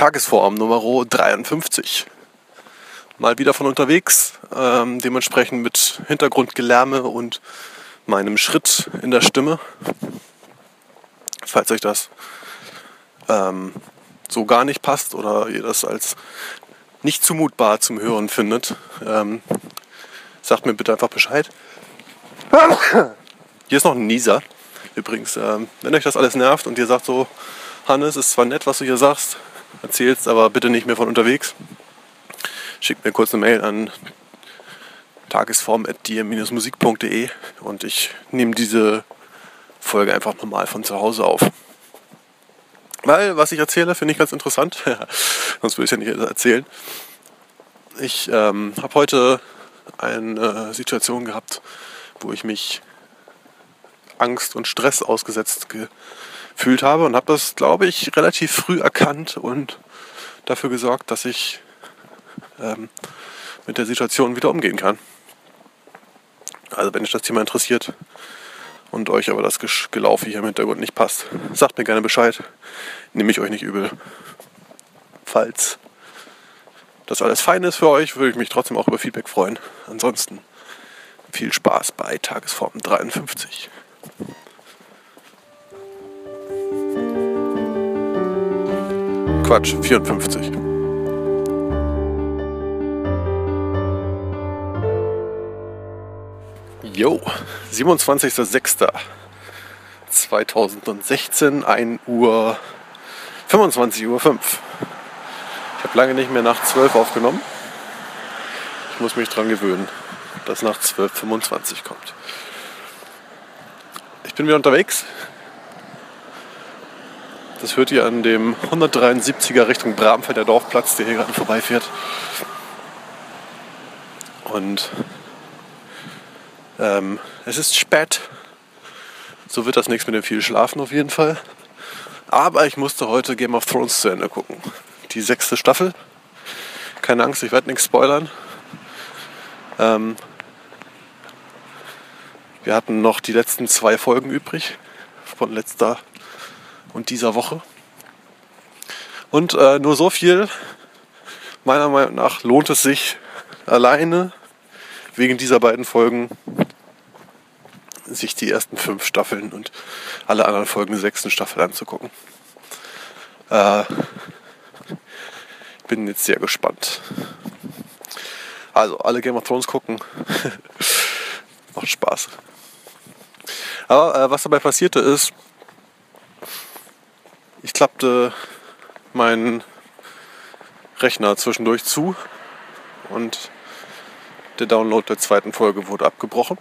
Tagesform Nummer 53. Mal wieder von unterwegs, ähm, dementsprechend mit Hintergrundgelärme und meinem Schritt in der Stimme. Falls euch das ähm, so gar nicht passt oder ihr das als nicht zumutbar zum Hören findet, ähm, sagt mir bitte einfach Bescheid. Hier ist noch ein Nieser. Übrigens, ähm, wenn euch das alles nervt und ihr sagt so, Hannes, ist zwar nett, was du hier sagst, erzählst, aber bitte nicht mehr von unterwegs, schickt mir kurz eine Mail an tagesform.dir-musik.de und ich nehme diese Folge einfach normal von zu Hause auf. Weil, was ich erzähle, finde ich ganz interessant. Sonst würde ich ja nicht erzählen. Ich ähm, habe heute eine Situation gehabt, wo ich mich Angst und Stress ausgesetzt gefühlt habe und habe das, glaube ich, relativ früh erkannt und dafür gesorgt, dass ich ähm, mit der Situation wieder umgehen kann. Also wenn euch das Thema interessiert und euch aber das Gelaufe hier im Hintergrund nicht passt, sagt mir gerne Bescheid. Nehme ich euch nicht übel. Falls das alles fein ist für euch, würde ich mich trotzdem auch über Feedback freuen. Ansonsten viel Spaß bei Tagesform 53. Quatsch, 54. Jo, 27.06.2016, 1 Uhr, 25 Uhr 5. Ich habe lange nicht mehr nach 12 aufgenommen. Ich muss mich dran gewöhnen, dass nach 12.25 kommt. Ich bin wieder unterwegs. Das hört ihr an dem 173er Richtung Bramfelder Dorfplatz, der hier gerade vorbeifährt. Und ähm, es ist spät. So wird das nichts mit dem viel Schlafen auf jeden Fall. Aber ich musste heute Game of Thrones zu Ende gucken. Die sechste Staffel. Keine Angst, ich werde nichts spoilern. Ähm, wir hatten noch die letzten zwei Folgen übrig von letzter und dieser Woche. Und äh, nur so viel, meiner Meinung nach, lohnt es sich alleine wegen dieser beiden Folgen sich die ersten fünf Staffeln und alle anderen Folgen der sechsten Staffel anzugucken. Äh, bin jetzt sehr gespannt. Also alle Game of Thrones gucken. Macht Spaß. Aber äh, was dabei passierte ist, ich klappte meinen Rechner zwischendurch zu und der Download der zweiten Folge wurde abgebrochen.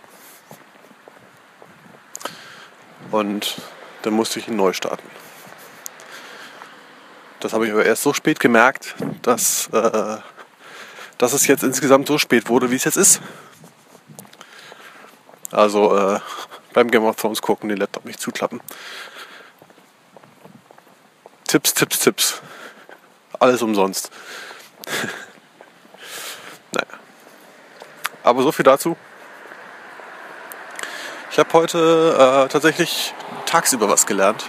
Und dann musste ich ihn neu starten. Das habe ich aber erst so spät gemerkt, dass, äh, dass es jetzt insgesamt so spät wurde, wie es jetzt ist. Also äh, beim Game of Thrones gucken, den Laptop nicht zuklappen. Tipps, Tipps, Tipps. Alles umsonst. naja. Aber so viel dazu. Ich habe heute äh, tatsächlich tagsüber was gelernt.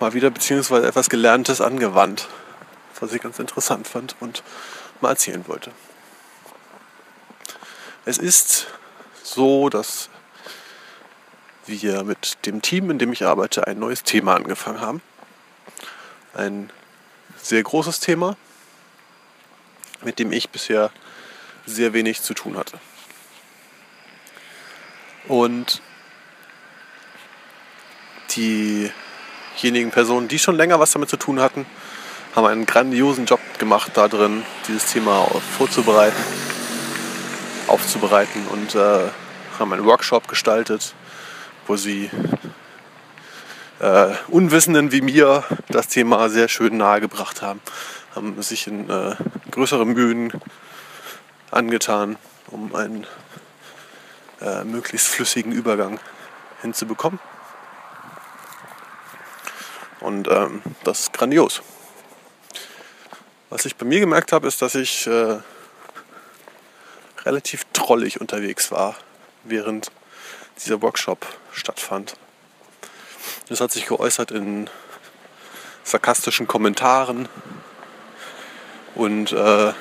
Mal wieder beziehungsweise etwas Gelerntes angewandt. Was ich ganz interessant fand und mal erzählen wollte. Es ist so, dass wir mit dem Team, in dem ich arbeite, ein neues Thema angefangen haben. Ein sehr großes Thema, mit dem ich bisher sehr wenig zu tun hatte. Und diejenigen Personen, die schon länger was damit zu tun hatten, haben einen grandiosen Job gemacht da drin, dieses Thema vorzubereiten, aufzubereiten und äh, haben einen Workshop gestaltet, wo sie äh, Unwissenden wie mir das Thema sehr schön nahegebracht haben, haben sich in äh, größere Mühen angetan, um einen äh, möglichst flüssigen Übergang hinzubekommen. Und ähm, das ist grandios. Was ich bei mir gemerkt habe, ist, dass ich äh, relativ trollig unterwegs war, während dieser Workshop stattfand. Das hat sich geäußert in sarkastischen Kommentaren, und äh,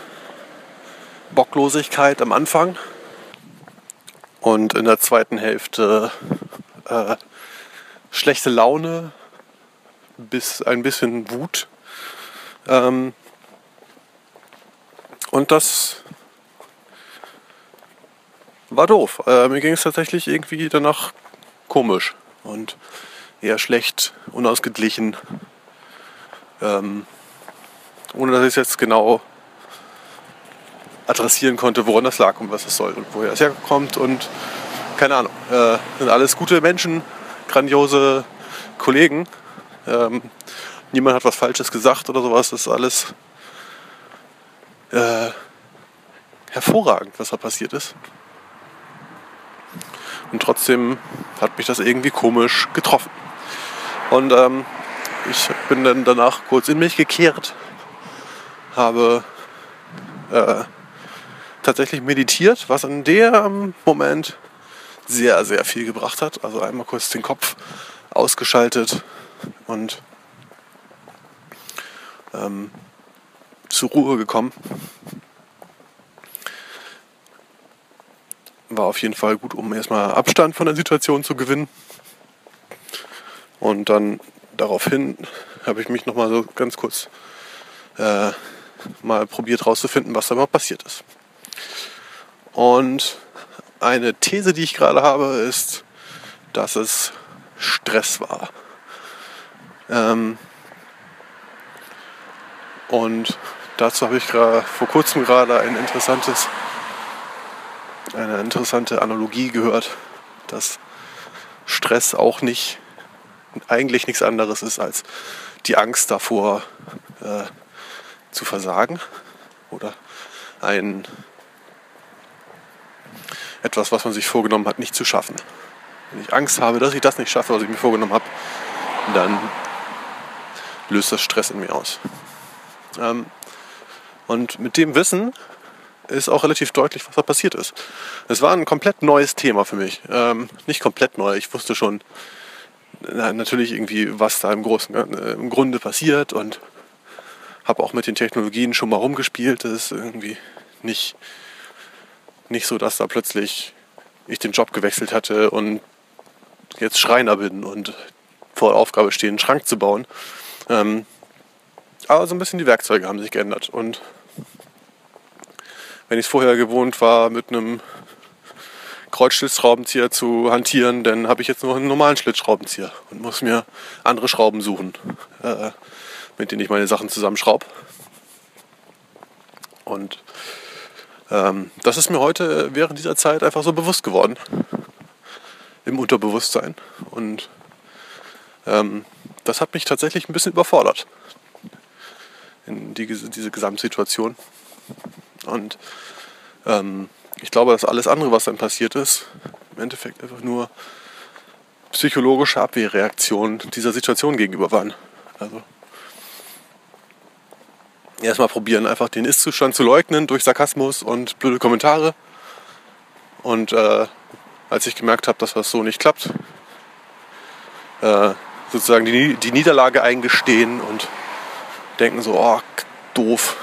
Bocklosigkeit am Anfang und in der zweiten Hälfte äh, schlechte Laune bis ein bisschen Wut. Ähm, und das war doof. Äh, mir ging es tatsächlich irgendwie danach komisch und eher schlecht, unausgeglichen. Ähm, ohne dass ich jetzt genau adressieren konnte, woran das lag und was es soll und woher es herkommt. Und keine Ahnung, äh, sind alles gute Menschen, grandiose Kollegen. Ähm, niemand hat was Falsches gesagt oder sowas. Das ist alles äh, hervorragend, was da passiert ist. Und trotzdem hat mich das irgendwie komisch getroffen. Und ähm, ich bin dann danach kurz in mich gekehrt, habe äh, tatsächlich meditiert, was in dem Moment sehr, sehr viel gebracht hat. Also einmal kurz den Kopf ausgeschaltet und ähm, zur Ruhe gekommen. War auf jeden Fall gut, um erstmal Abstand von der Situation zu gewinnen. Und dann daraufhin habe ich mich nochmal so ganz kurz äh, mal probiert rauszufinden, was da mal passiert ist. Und eine These, die ich gerade habe, ist, dass es Stress war. Ähm, und dazu habe ich vor kurzem gerade ein interessantes, eine interessante Analogie gehört, dass Stress auch nicht eigentlich nichts anderes ist als die Angst davor äh, zu versagen oder ein etwas, was man sich vorgenommen hat, nicht zu schaffen. Wenn ich Angst habe, dass ich das nicht schaffe, was ich mir vorgenommen habe, dann löst das Stress in mir aus. Ähm, und mit dem Wissen ist auch relativ deutlich, was da passiert ist. Es war ein komplett neues Thema für mich. Ähm, nicht komplett neu, ich wusste schon na, natürlich irgendwie, was da im, Großen, äh, im Grunde passiert und habe auch mit den Technologien schon mal rumgespielt. Das ist irgendwie nicht nicht so, dass da plötzlich ich den Job gewechselt hatte und jetzt Schreiner bin und vor der Aufgabe stehe, einen Schrank zu bauen. Ähm, aber so ein bisschen die Werkzeuge haben sich geändert. Und wenn ich es vorher gewohnt war, mit einem Kreuzschlitzschraubenzieher zu hantieren, dann habe ich jetzt nur einen normalen Schlitzschraubenzieher und muss mir andere Schrauben suchen, äh, mit denen ich meine Sachen zusammenschraube. Und ähm, das ist mir heute während dieser Zeit einfach so bewusst geworden. Im Unterbewusstsein. Und ähm, das hat mich tatsächlich ein bisschen überfordert. In die, diese Gesamtsituation. Und ähm, ich glaube, dass alles andere, was dann passiert ist, im Endeffekt einfach nur psychologische Abwehrreaktionen dieser Situation gegenüber waren. Also erstmal probieren, einfach den Ist-Zustand zu leugnen durch Sarkasmus und blöde Kommentare. Und äh, als ich gemerkt habe, dass das so nicht klappt, äh, sozusagen die, die Niederlage eingestehen und denken so, oh, doof,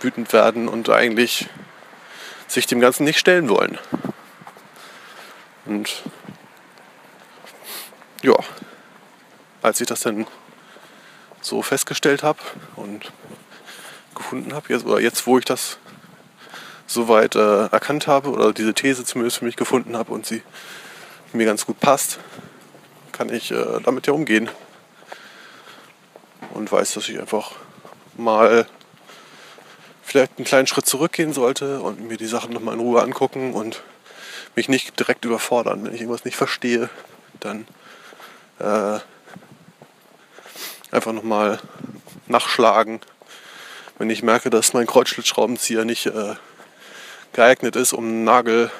wütend werden und eigentlich sich dem Ganzen nicht stellen wollen. Und ja, als ich das dann so festgestellt habe und gefunden habe, jetzt, oder jetzt, wo ich das soweit äh, erkannt habe oder diese These zumindest für mich gefunden habe und sie mir ganz gut passt, kann ich äh, damit ja umgehen und weiß, dass ich einfach mal vielleicht einen kleinen Schritt zurückgehen sollte und mir die Sachen nochmal in Ruhe angucken und mich nicht direkt überfordern. Wenn ich irgendwas nicht verstehe, dann äh, einfach nochmal nachschlagen. Wenn ich merke, dass mein Kreuzschlitzschraubenzieher nicht äh, geeignet ist, um einen Nagel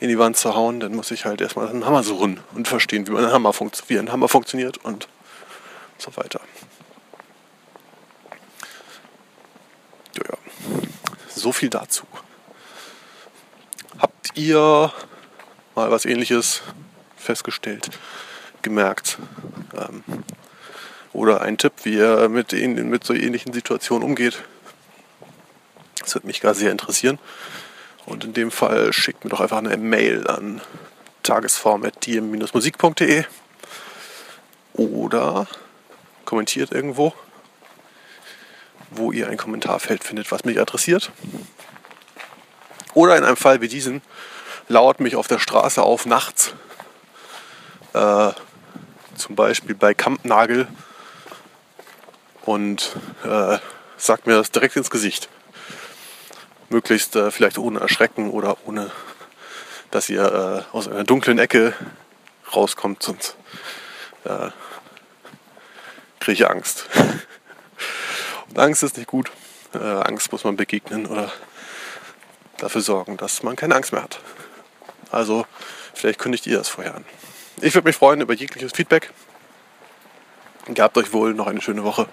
in die Wand zu hauen, dann muss ich halt erstmal einen Hammer suchen und verstehen, wie, ein Hammer, wie ein Hammer funktioniert und so weiter. Ja, ja. So viel dazu. Habt ihr mal was ähnliches festgestellt, gemerkt? Ähm, Oder ein Tipp, wie ihr mit, mit so ähnlichen Situationen umgeht. Das würde mich gar sehr interessieren. Und in dem Fall schickt mir doch einfach eine Mail an tagesform.dm-musik.de oder kommentiert irgendwo, wo ihr ein Kommentarfeld findet, was mich adressiert. Oder in einem Fall wie diesen lauert mich auf der Straße auf nachts, äh, zum Beispiel bei Kampnagel und äh, sagt mir das direkt ins Gesicht. Möglichst äh, vielleicht ohne Erschrecken oder ohne, dass ihr äh, aus einer dunklen Ecke rauskommt, sonst äh, kriege ich Angst. Angst ist nicht gut. Äh, Angst muss man begegnen oder dafür sorgen, dass man keine Angst mehr hat. Also vielleicht kündigt ihr das vorher an. Ich würde mich freuen über jegliches Feedback. Gehabt euch wohl noch eine schöne Woche.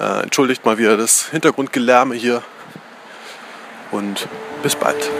Äh, entschuldigt mal wieder das Hintergrundgelärme hier und bis bald.